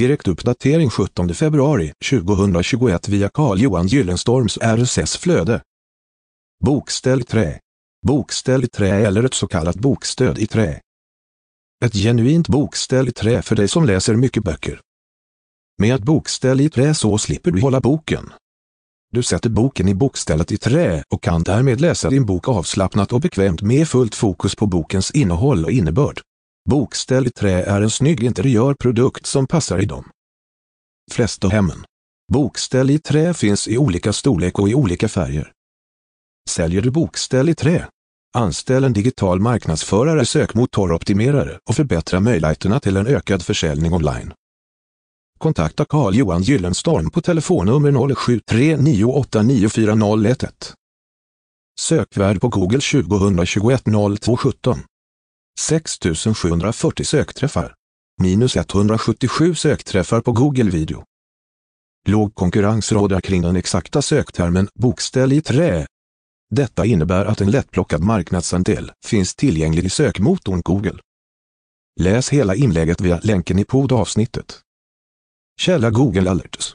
Direktuppdatering 17 februari 2021 via Carl-Johan Gyllenstorms RSS-flöde. Bokställ i trä. Bokställ i trä eller ett så kallat bokstöd i trä. Ett genuint bokställ i trä för dig som läser mycket böcker. Med ett bokställ i trä så slipper du hålla boken. Du sätter boken i bokstället i trä och kan därmed läsa din bok avslappnat och bekvämt med fullt fokus på bokens innehåll och innebörd. Bokställ i trä är en snygg interiörprodukt som passar i de flesta hemmen. Bokställ i trä finns i olika storlek och i olika färger. Säljer du bokställ i trä? Anställ en digital marknadsförare, sökmotoroptimerare och förbättra möjligheterna till en ökad försäljning online. Kontakta Carl-Johan Gyllenstorm på telefonnummer 0739894011. Sökvärd på Google 2021 0217. 6740 sökträffar. Minus 177 sökträffar på Google Video. Låg konkurrens råder kring den exakta söktermen bokställ i trä. Detta innebär att en lättplockad marknadsandel finns tillgänglig i sökmotorn Google. Läs hela inlägget via länken i poddavsnittet. Källa Google Alerts